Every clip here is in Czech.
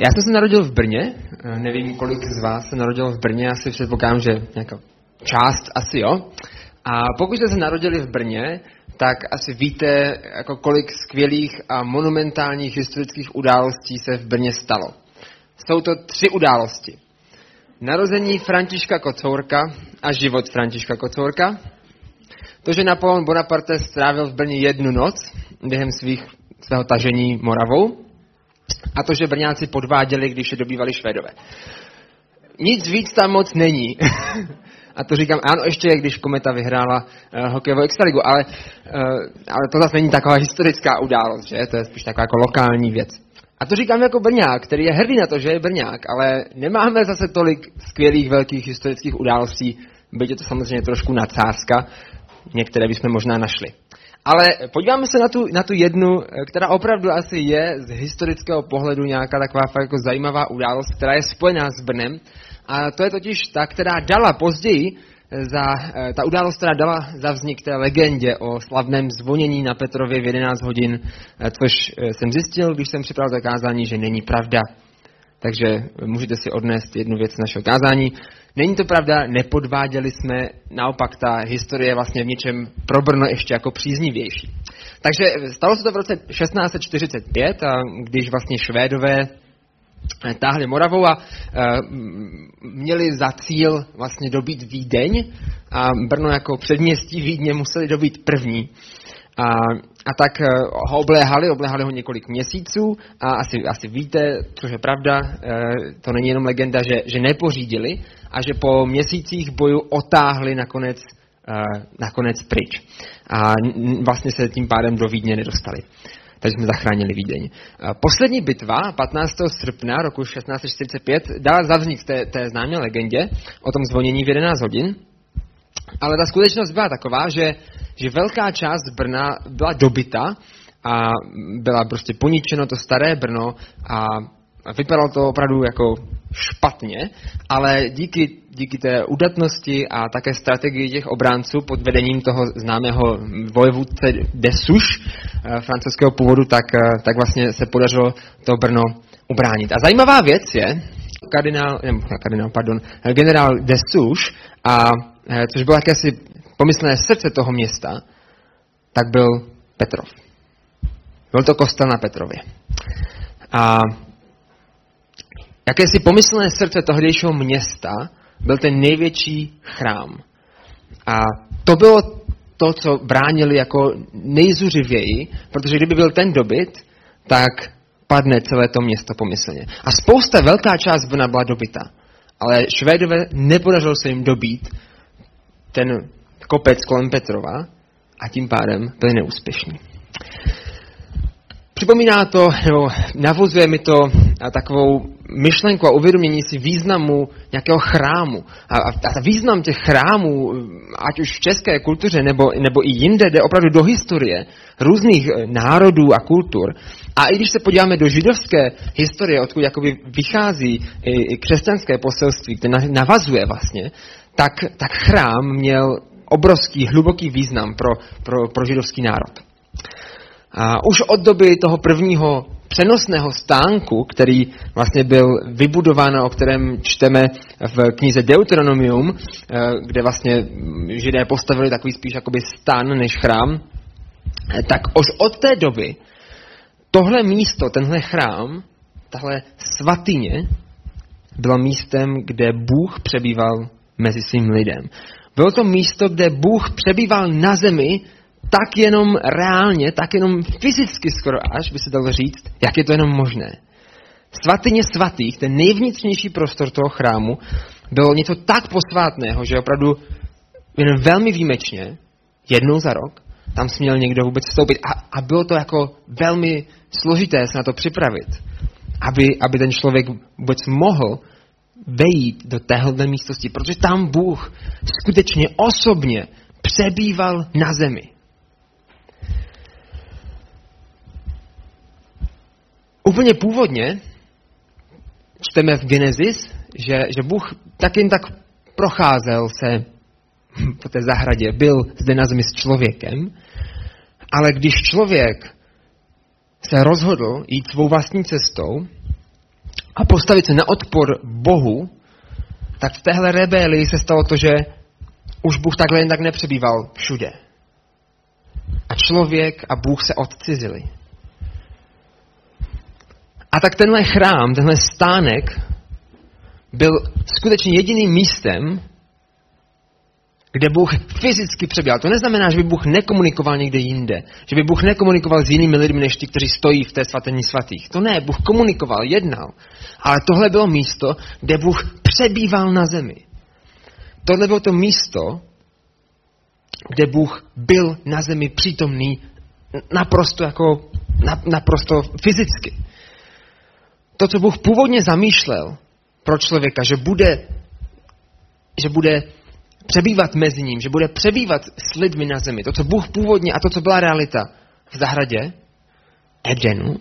Já jsem se narodil v Brně, nevím, kolik z vás se narodilo v Brně, asi předpokládám, že nějaká část asi jo. A pokud jste se narodili v Brně, tak asi víte, jako kolik skvělých a monumentálních historických událostí se v Brně stalo. Jsou to tři události. Narození Františka Kocourka a život Františka Kocourka. To, že Napoleon Bonaparte strávil v Brně jednu noc během svých, svého tažení Moravou. A to, že Brňáci podváděli, když je dobývali Švédové. Nic víc tam moc není. a to říkám, ano, ještě když Kometa vyhrála uh, hokejovou extraligu, ale, uh, ale to zase není taková historická událost, že? To je spíš taková jako lokální věc. A to říkám jako Brňák, který je hrdý na to, že je Brňák, ale nemáme zase tolik skvělých velkých historických událostí, byť je to samozřejmě trošku nadsázka, některé bychom možná našli. Ale podíváme se na tu, na tu jednu, která opravdu asi je z historického pohledu nějaká taková fakt jako zajímavá událost, která je spojená s Brnem a to je totiž ta, která dala později, za, eh, ta událost, která dala za vznik té legendě o slavném zvonění na Petrově v 11 hodin, eh, což eh, jsem zjistil, když jsem připravil to kázání, že není pravda. Takže můžete si odnést jednu věc z našeho kázání. Není to pravda, nepodváděli jsme, naopak ta historie je vlastně v něčem pro Brno ještě jako příznivější. Takže stalo se to v roce 1645, a když vlastně Švédové táhli Moravou a e, měli za cíl vlastně dobít Vídeň a Brno jako předměstí Vídně museli dobít první. A, a tak e, ho obléhali, obléhali ho několik měsíců a asi, asi víte, což je pravda, e, to není jenom legenda, že, že nepořídili a že po měsících boju otáhli nakonec, nakonec pryč. A vlastně se tím pádem do Vídně nedostali takže jsme zachránili Vídeň. Poslední bitva 15. srpna roku 1645 dala za vznik té, té známé legendě o tom zvonění v 11 hodin, ale ta skutečnost byla taková, že, že velká část Brna byla dobita a byla prostě poničeno to staré Brno a vypadalo to opravdu jako špatně, ale díky, díky té udatnosti a také strategii těch obránců pod vedením toho známého vojevůdce Desuš, eh, francouzského původu, tak, eh, tak vlastně se podařilo to Brno ubránit. A zajímavá věc je, kardinál, ne, kardinál, pardon, generál Desuš, a, což bylo jakési pomyslné srdce toho města, tak byl Petrov. Byl to kostel na Petrově. A jakési pomyslné srdce tehdejšího města byl ten největší chrám. A to bylo to, co bránili jako nejzuřivěji, protože kdyby byl ten dobyt, tak padne celé to město pomyslně. A spousta, velká část Brna byla dobyta. Ale Švédové nepodařilo se jim dobít ten kopec kolem Petrova a tím pádem byli neúspěšní. Připomíná to, nebo navozuje mi to takovou myšlenku a uvědomění si významu nějakého chrámu. A, a, a význam těch chrámů, ať už v české kultuře nebo, nebo i jinde, jde opravdu do historie různých eh, národů a kultur. A i když se podíváme do židovské historie, odkud jakoby vychází i křesťanské poselství, které navazuje vlastně, tak, tak chrám měl obrovský, hluboký význam pro, pro, pro židovský národ. A už od doby toho prvního přenosného stánku, který vlastně byl vybudován, o kterém čteme v knize Deuteronomium, eh, kde vlastně židé postavili takový spíš jakoby stan než chrám, eh, tak už od té doby tohle místo, tenhle chrám, tahle svatyně bylo místem, kde Bůh přebýval mezi svým lidem. Bylo to místo, kde Bůh přebýval na zemi tak jenom reálně, tak jenom fyzicky skoro až, by se dalo říct, jak je to jenom možné. Svatyně svatých, ten nejvnitřnější prostor toho chrámu, bylo něco tak posvátného, že opravdu jen velmi výjimečně, jednou za rok, tam směl někdo vůbec vstoupit. A, a bylo to jako velmi složité se na to připravit, aby, aby ten člověk vůbec mohl vejít do téhle místosti, protože tam Bůh skutečně osobně přebýval na zemi. Úplně původně čteme v Genesis, že, že Bůh tak jen tak procházel se po té zahradě, byl zde na zemi s člověkem, ale když člověk se rozhodl jít svou vlastní cestou, a postavit se na odpor Bohu, tak v téhle rebelii se stalo to, že už Bůh takhle jen tak nepřebýval všude. A člověk a Bůh se odcizili. A tak tenhle chrám, tenhle stánek byl skutečně jediným místem, kde Bůh fyzicky přebíhal. To neznamená, že by Bůh nekomunikoval někde jinde, že by Bůh nekomunikoval s jinými lidmi, než ti, kteří stojí v té svatení svatých. To ne, Bůh komunikoval, jednal. Ale tohle bylo místo, kde Bůh přebýval na zemi. Tohle bylo to místo, kde Bůh byl na zemi přítomný naprosto jako, naprosto fyzicky. To, co Bůh původně zamýšlel pro člověka, že bude, že bude přebývat mezi ním, že bude přebývat s lidmi na zemi. To, co Bůh původně a to, co byla realita v zahradě, Edenu,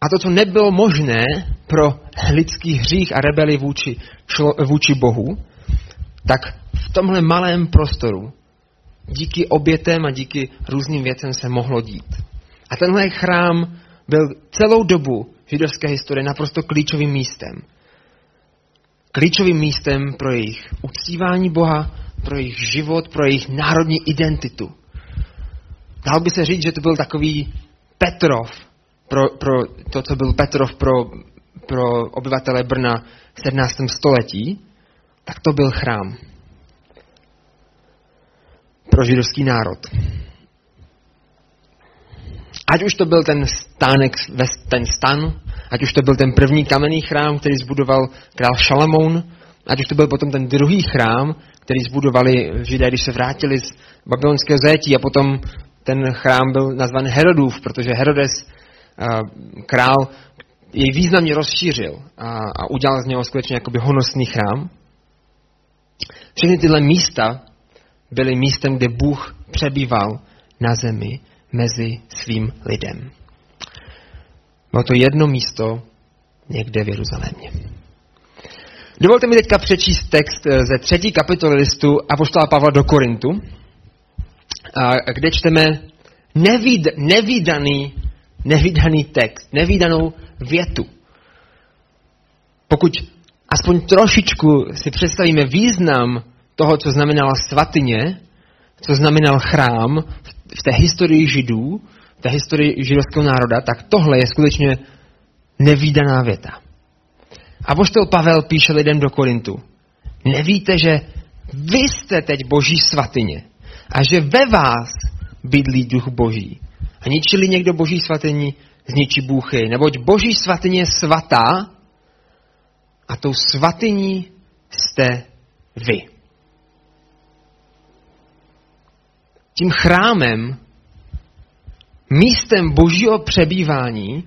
a to, co nebylo možné pro lidský hřích a rebeli vůči, člo, vůči Bohu, tak v tomhle malém prostoru díky obětem a díky různým věcem se mohlo dít. A tenhle chrám byl celou dobu židovské historie naprosto klíčovým místem klíčovým místem pro jejich uctívání Boha, pro jejich život, pro jejich národní identitu. Dal by se říct, že to byl takový Petrov pro, pro to, co byl Petrov pro, pro obyvatele Brna v 17. století, tak to byl chrám pro židovský národ. Ať už to byl ten stánek, ten stan, ať už to byl ten první kamenný chrám, který zbudoval král Šalamoun, ať už to byl potom ten druhý chrám, který zbudovali Židé, když se vrátili z babylonského zajetí a potom ten chrám byl nazvan Herodův, protože Herodes, král, jej významně rozšířil a, a udělal z něho skutečně jakoby honosný chrám. Všechny tyhle místa byly místem, kde Bůh přebýval na zemi mezi svým lidem. Bylo to jedno místo někde v Jeruzalémě. Dovolte mi teďka přečíst text eh, ze třetí kapitoly listu Apoštola Pavla do Korintu, kde čteme nevíd, nevýdaný, nevýdaný text, nevýdanou větu. Pokud aspoň trošičku si představíme význam toho, co znamenala svatyně, co znamenal chrám v té historii židů, té historii židovského národa, tak tohle je skutečně nevýdaná věta. A poštol Pavel píše lidem do Korintu. Nevíte, že vy jste teď boží svatyně a že ve vás bydlí duch boží. A ničili někdo boží svatyni, zničí bůchy. Neboť boží svatyně je svatá a tou svatyní jste vy. Tím chrámem místem božího přebývání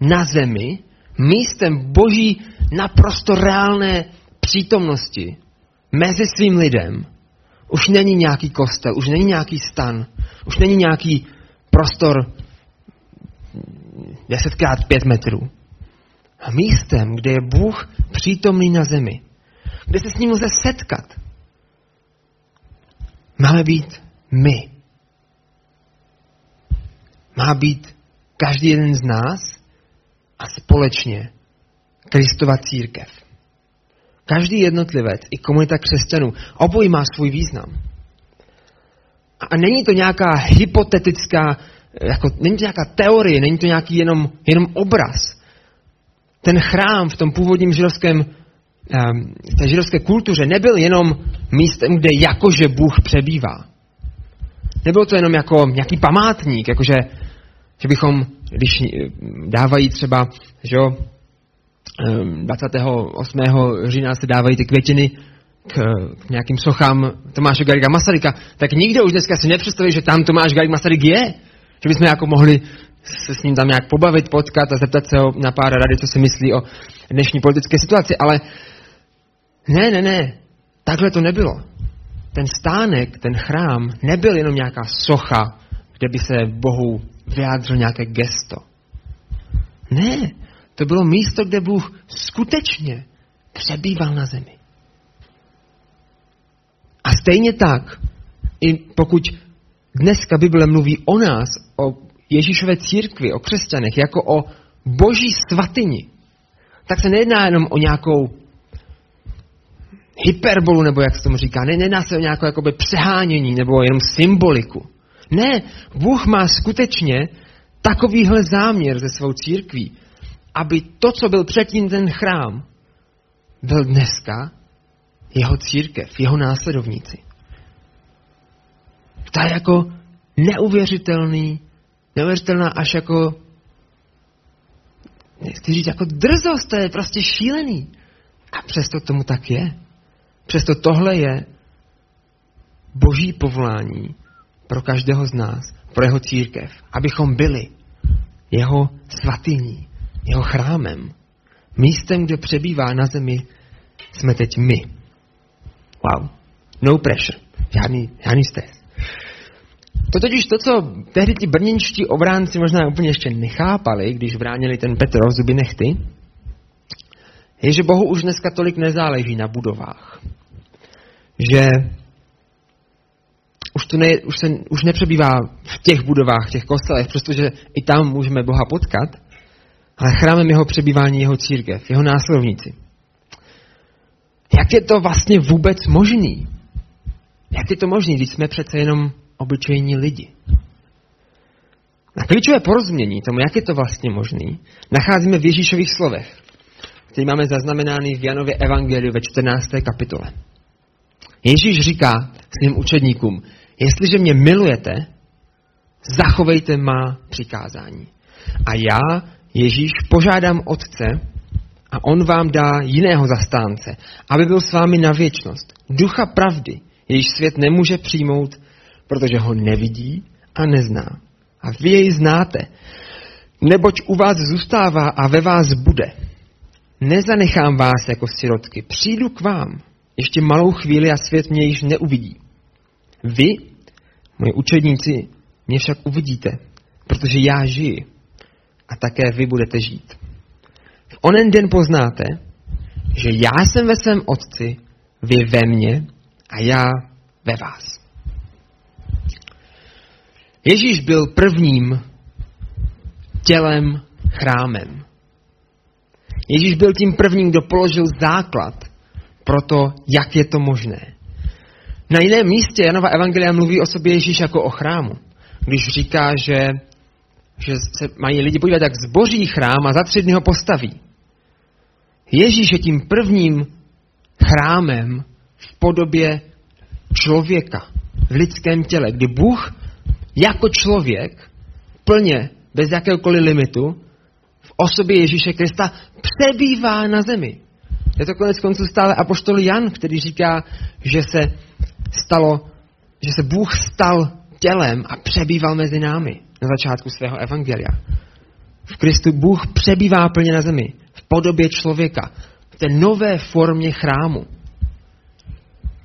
na zemi, místem boží naprosto reálné přítomnosti mezi svým lidem, už není nějaký kostel, už není nějaký stan, už není nějaký prostor 10x5 metrů. A místem, kde je Bůh přítomný na zemi, kde se s ním lze setkat, máme být my má být každý jeden z nás a společně Kristova církev. Každý jednotlivec i komunita křesťanů, obojí má svůj význam. A není to nějaká hypotetická, jako, není to nějaká teorie, není to nějaký jenom, jenom obraz. Ten chrám v tom původním židovském, ehm, v té židovské kultuře nebyl jenom místem, kde jakože Bůh přebývá. Nebylo to jenom jako nějaký památník, jakože že bychom, když dávají třeba, že jo, 28. Ehm, října se dávají ty květiny k, k nějakým sochám Tomáše Garriga Masaryka, tak nikdo už dneska si nepředstaví, že tam Tomáš Garriga Masaryk je. Že bychom jako mohli se s ním tam nějak pobavit, potkat a zeptat se ho na pár rady, co si myslí o dnešní politické situaci. Ale ne, ne, ne, takhle to nebylo. Ten stánek, ten chrám nebyl jenom nějaká socha, kde by se Bohu vyjádřil nějaké gesto. Ne, to bylo místo, kde Bůh skutečně přebýval na zemi. A stejně tak, i pokud dneska Bible mluví o nás, o Ježíšové církvi, o křesťanech, jako o boží svatyni, tak se nejedná jenom o nějakou hyperbolu, nebo jak se tomu říká. Ne, nejedná se o nějaké jakoby přehánění nebo jenom symboliku. Ne, Bůh má skutečně takovýhle záměr ze svou církví, aby to, co byl předtím ten chrám, byl dneska jeho církev, jeho následovníci. To je jako neuvěřitelný, neuvěřitelná až jako, nechci říct jako drzost, to je prostě šílený. A přesto tomu tak je. Přesto tohle je boží povolání pro každého z nás, pro jeho církev, abychom byli jeho svatyní, jeho chrámem. Místem, kde přebývá na zemi, jsme teď my. Wow. No pressure. Žádný, žádný stres. To totiž to, co tehdy ti brněnští obránci možná úplně ještě nechápali, když bránili ten Petrov zuby nechty, je, že Bohu už dneska tolik nezáleží na budovách. Že už, to ne, už, se, už nepřebývá v těch budovách, v těch kostelech, protože i tam můžeme Boha potkat, ale chrámem jeho přebývání jeho církev, jeho následovníci. Jak je to vlastně vůbec možný? Jak je to možný, když jsme přece jenom obyčejní lidi? Na klíčové porozumění tomu, jak je to vlastně možný, nacházíme v Ježíšových slovech, který máme zaznamenány v Janově Evangeliu ve 14. kapitole. Ježíš říká svým učedníkům, jestliže mě milujete, zachovejte má přikázání. A já, Ježíš, požádám Otce, a on vám dá jiného zastánce, aby byl s vámi na věčnost. Ducha pravdy, jejíž svět nemůže přijmout, protože ho nevidí a nezná. A vy jej znáte, neboť u vás zůstává a ve vás bude. Nezanechám vás jako sirotky, přijdu k vám. Ještě malou chvíli a svět mě již neuvidí. Vy, moji učedníci, mě však uvidíte, protože já žiji a také vy budete žít. V onen den poznáte, že já jsem ve svém otci, vy ve mně a já ve vás. Ježíš byl prvním tělem chrámem. Ježíš byl tím prvním, kdo položil základ pro to, jak je to možné. Na jiném místě Janova Evangelia mluví o sobě Ježíš jako o chrámu. Když říká, že, že se mají lidi podívat, jak zboří chrám a za tři dny ho postaví. Ježíš je tím prvním chrámem v podobě člověka v lidském těle, kdy Bůh jako člověk plně, bez jakéhokoliv limitu, v osobě Ježíše Krista přebývá na zemi. Je to konec konců stále apoštol Jan, který říká, že se stalo, že se Bůh stal tělem a přebýval mezi námi na začátku svého evangelia. V Kristu Bůh přebývá plně na zemi v podobě člověka, v té nové formě chrámu,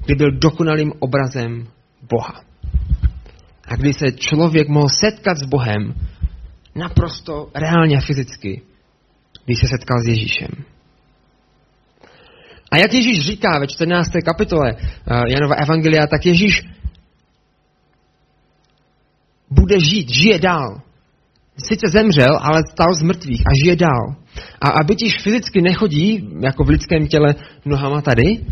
kdy byl dokonalým obrazem Boha. A kdy se člověk mohl setkat s Bohem naprosto reálně a fyzicky, když se setkal s Ježíšem. A jak Ježíš říká ve 14. kapitole uh, Janova Evangelia, tak Ježíš bude žít, žije dál. Sice zemřel, ale stal z mrtvých a žije dál. A, a byť fyzicky nechodí, jako v lidském těle, nohama tady,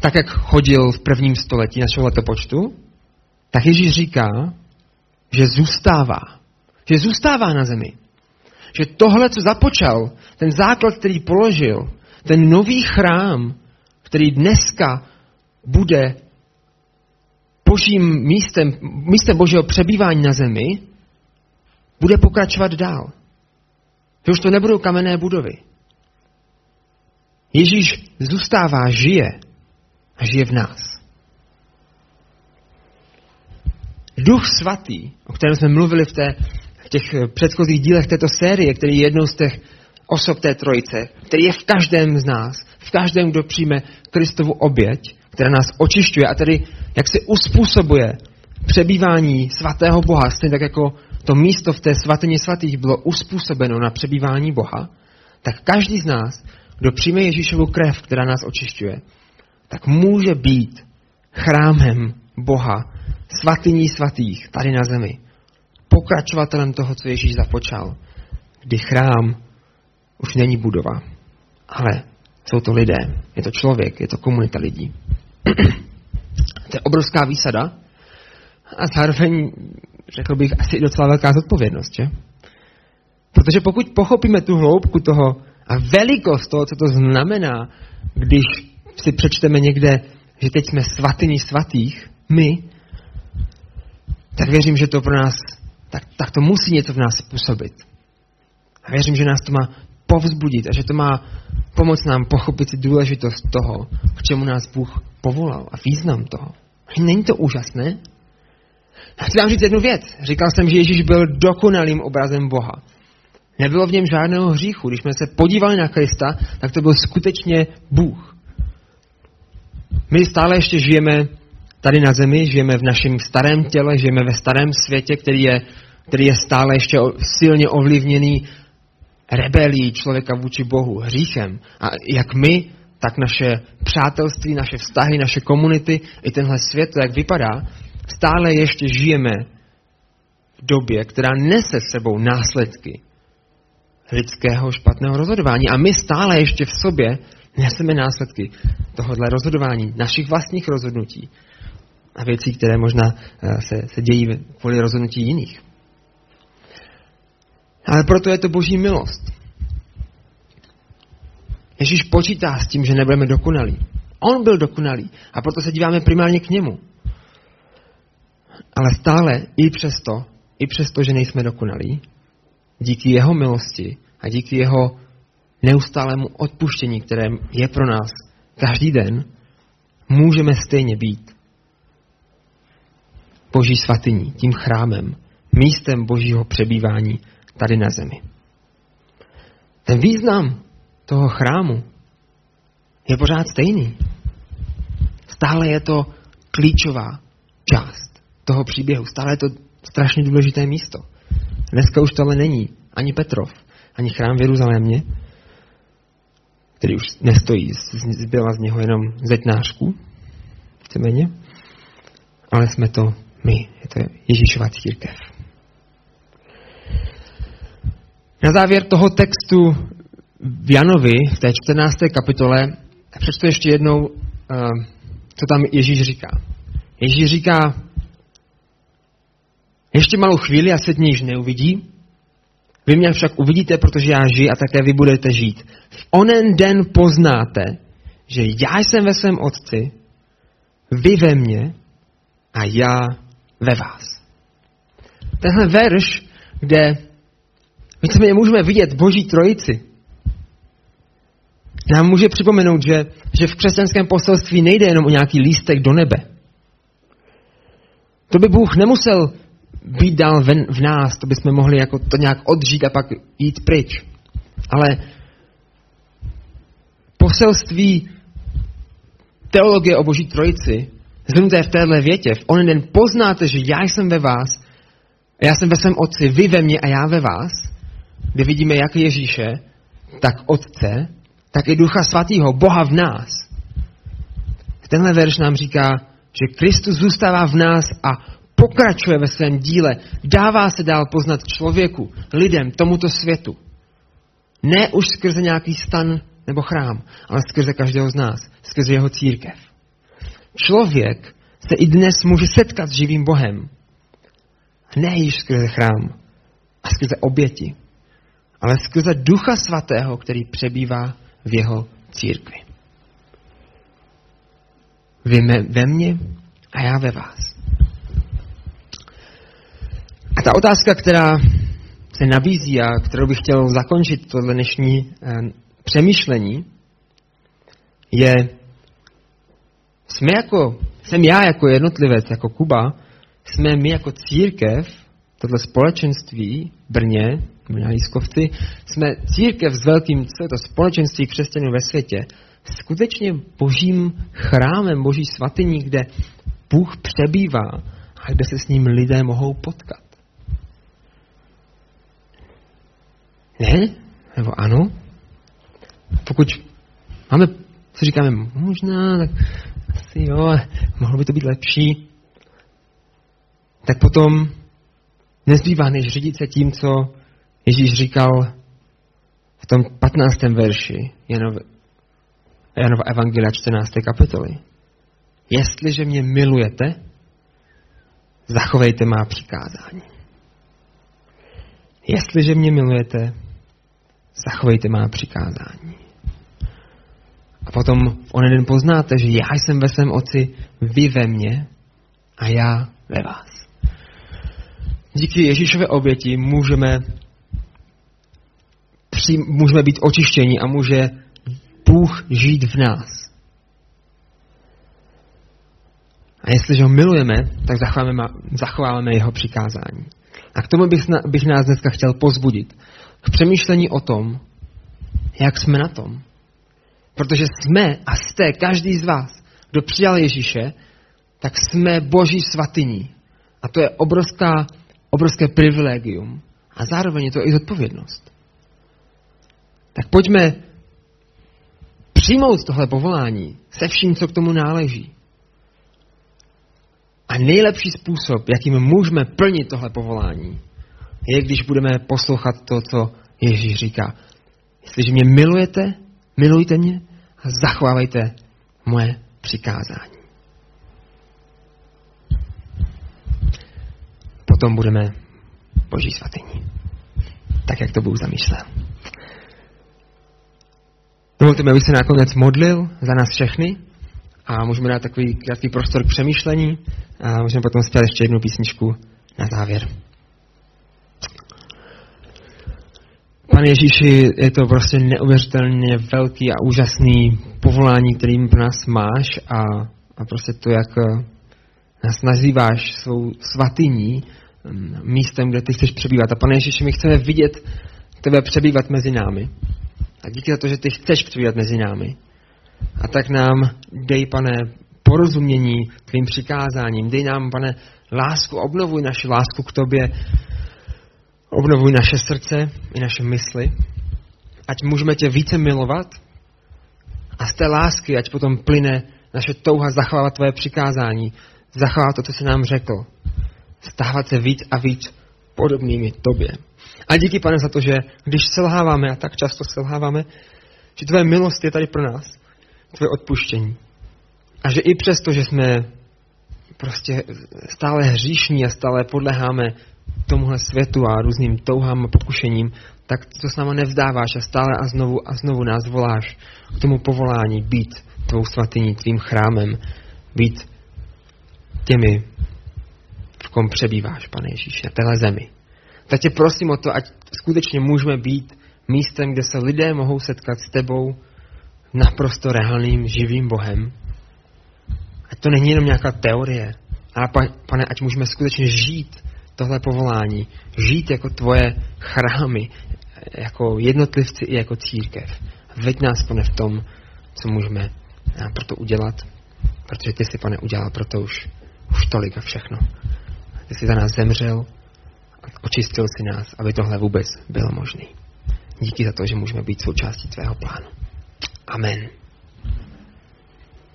tak jak chodil v prvním století našeho letopočtu, tak Ježíš říká, že zůstává. Že zůstává na zemi. Že tohle, co započal, ten základ, který položil, ten nový chrám, který dneska bude božím místem, místem božího přebývání na zemi, bude pokračovat dál. Že už to nebudou kamenné budovy. Ježíš zůstává, žije a žije v nás. Duch svatý, o kterém jsme mluvili v, té, v těch předchozích dílech této série, který je jednou z těch osob té trojice, který je v každém z nás, v každém, kdo přijme Kristovu oběť, která nás očišťuje a tedy jak se uspůsobuje přebývání svatého Boha, stejně tak jako to místo v té svatyni svatých bylo uspůsobeno na přebývání Boha, tak každý z nás, kdo přijme Ježíšovu krev, která nás očišťuje, tak může být chrámem Boha, svatyní svatých tady na zemi. Pokračovatelem toho, co Ježíš započal, kdy chrám už není budova, ale jsou to lidé, je to člověk, je to komunita lidí. to je obrovská výsada a zároveň, řekl bych, asi docela velká zodpovědnost, že? Protože pokud pochopíme tu hloubku toho a velikost toho, co to znamená, když si přečteme někde, že teď jsme svatyní svatých, my, tak věřím, že to pro nás, tak, tak to musí něco v nás způsobit. A věřím, že nás to má povzbudit a že to má pomoct nám pochopit si důležitost toho, k čemu nás Bůh povolal a význam toho. Není to úžasné? Já chci vám říct jednu věc. Říkal jsem, že Ježíš byl dokonalým obrazem Boha. Nebylo v něm žádného hříchu. Když jsme se podívali na Krista, tak to byl skutečně Bůh. My stále ještě žijeme tady na zemi, žijeme v našem starém těle, žijeme ve starém světě, který je, který je stále ještě silně ovlivněný rebelí člověka vůči Bohu, hříchem. A jak my, tak naše přátelství, naše vztahy, naše komunity, i tenhle svět, jak vypadá, stále ještě žijeme v době, která nese sebou následky lidského špatného rozhodování. A my stále ještě v sobě neseme následky tohohle rozhodování, našich vlastních rozhodnutí a věcí, které možná eh, se, se dějí kvůli rozhodnutí jiných. Ale proto je to boží milost. Ježíš počítá s tím, že nebudeme dokonalí. On byl dokonalý a proto se díváme primárně k němu. Ale stále i přesto, i přesto, že nejsme dokonalí, díky jeho milosti a díky jeho neustálému odpuštění, které je pro nás každý den, můžeme stejně být Boží svatyní, tím chrámem, místem Božího přebývání tady na zemi. Ten význam toho chrámu je pořád stejný. Stále je to klíčová část toho příběhu. Stále je to strašně důležité místo. Dneska už tohle není ani Petrov, ani chrám v Jeruzalémě, který už nestojí, zbyla z něho jenom zetnářku, víceméně, ale jsme to my, je to Ježíšova církev. Na závěr toho textu v Janovi, v té 14. kapitole, přečtu ještě jednou, eh, co tam Ježíš říká. Ježíš říká, ještě malou chvíli a svět mě již neuvidí, vy mě však uvidíte, protože já žiji a také vy budete žít. V onen den poznáte, že já jsem ve svém Otci, vy ve mně a já ve vás. Tenhle verš, kde my můžeme vidět Boží trojici, nám může připomenout, že, že v křesťanském poselství nejde jenom o nějaký lístek do nebe. To by Bůh nemusel být dál ven, v nás, to bychom mohli jako to nějak odžít a pak jít pryč. Ale poselství teologie o Boží trojici, zhrnuté v téhle větě, v onen den poznáte, že já jsem ve vás, já jsem ve svém otci, vy ve mně a já ve vás, kde vidíme jak Ježíše, tak Otce, tak i Ducha Svatého, Boha v nás. Tenhle verš nám říká, že Kristus zůstává v nás a pokračuje ve svém díle, dává se dál poznat člověku, lidem, tomuto světu. Ne už skrze nějaký stan nebo chrám, ale skrze každého z nás, skrze jeho církev. Člověk se i dnes může setkat s živým Bohem. Ne již skrze chrám a skrze oběti, ale skrze Ducha Svatého, který přebývá v jeho církvi. Vy ve mně a já ve vás. A ta otázka, která se nabízí a kterou bych chtěl zakončit tohle dnešní eh, přemýšlení, je, jsme jako, jsem já jako jednotlivec, jako Kuba, jsme my jako církev, tohle společenství Brně, na Lískovci, jsme církev s velkým C, to společenství křesťanů ve světě, skutečně božím chrámem, boží svatyní, kde Bůh přebývá a kde se s ním lidé mohou potkat. Ne? Nebo ano? Pokud máme, co říkáme, možná, tak asi jo, mohlo by to být lepší, tak potom nezbývá, než řídit se tím, co Ježíš říkal v tom 15. verši Janov, Janova Evangelia 14. kapitoly. Jestliže mě milujete, zachovejte má přikázání. Jestliže mě milujete, zachovejte má přikázání. A potom v onen den poznáte, že já jsem ve svém oci, vy ve mně a já ve vás. Díky Ježíšové oběti můžeme, při, můžeme být očištěni a může Bůh žít v nás. A jestliže ho milujeme, tak zachováme, zachováme jeho přikázání. A k tomu bych, bych nás dneska chtěl pozbudit. K přemýšlení o tom, jak jsme na tom. Protože jsme a jste, každý z vás, kdo přijal Ježíše, tak jsme boží svatyní. A to je obrovská, obrovské privilegium. A zároveň je to i zodpovědnost. Tak pojďme přijmout tohle povolání se vším, co k tomu náleží. A nejlepší způsob, jakým můžeme plnit tohle povolání, je, když budeme poslouchat to, co Ježíš říká. Jestliže mě milujete, milujte mě a zachovávejte moje přikázání. Potom budeme Boží svatyní. Tak, jak to Bůh zamýšlel. Dovolte mi, abych se nakonec modlil za nás všechny a můžeme dát takový krátký prostor k přemýšlení a můžeme potom zpět ještě jednu písničku na závěr. Pane Ježíši, je to prostě neuvěřitelně velký a úžasný povolání, kterým pro nás máš a, a prostě to, jak eh, nás nazýváš svou svatyní, mm, místem, kde ty chceš přebývat. A pane Ježíši, my chceme vidět tebe přebývat mezi námi. A díky za to, že ty chceš přebývat mezi námi. A tak nám dej, pane, porozumění tvým přikázáním. Dej nám, pane, lásku, obnovuj naši lásku k tobě, obnovuj naše srdce i naše mysli, ať můžeme tě více milovat a z té lásky, ať potom plyne naše touha zachovávat tvoje přikázání, zachovávat to, co jsi nám řekl, stávat se víc a víc podobnými tobě. A díky, pane, za to, že když selháváme, a tak často selháváme, že tvoje milost je tady pro nás, tvoje odpuštění. A že i přesto, že jsme prostě stále hříšní a stále podleháme tomuhle světu a různým touhám a pokušením, tak to s náma nevzdáváš a stále a znovu a znovu nás voláš k tomu povolání být tvou svatyní, tvým chrámem, být těmi, v kom přebýváš, pane Ježíši, na téhle zemi. Tak tě prosím o to, ať skutečně můžeme být místem, kde se lidé mohou setkat s tebou, naprosto reálným, živým Bohem. Ať to není jenom nějaká teorie, ale pane, ať můžeme skutečně žít tohle povolání, žít jako tvoje chrámy, jako jednotlivci i jako církev. Veď nás, pane, v tom, co můžeme pro to udělat, protože ty jsi, pane, udělal pro to už, už tolik a všechno. Ty jsi za nás zemřel, očistil si nás, aby tohle vůbec bylo možné. Díky za to, že můžeme být součástí tvého plánu. Amen.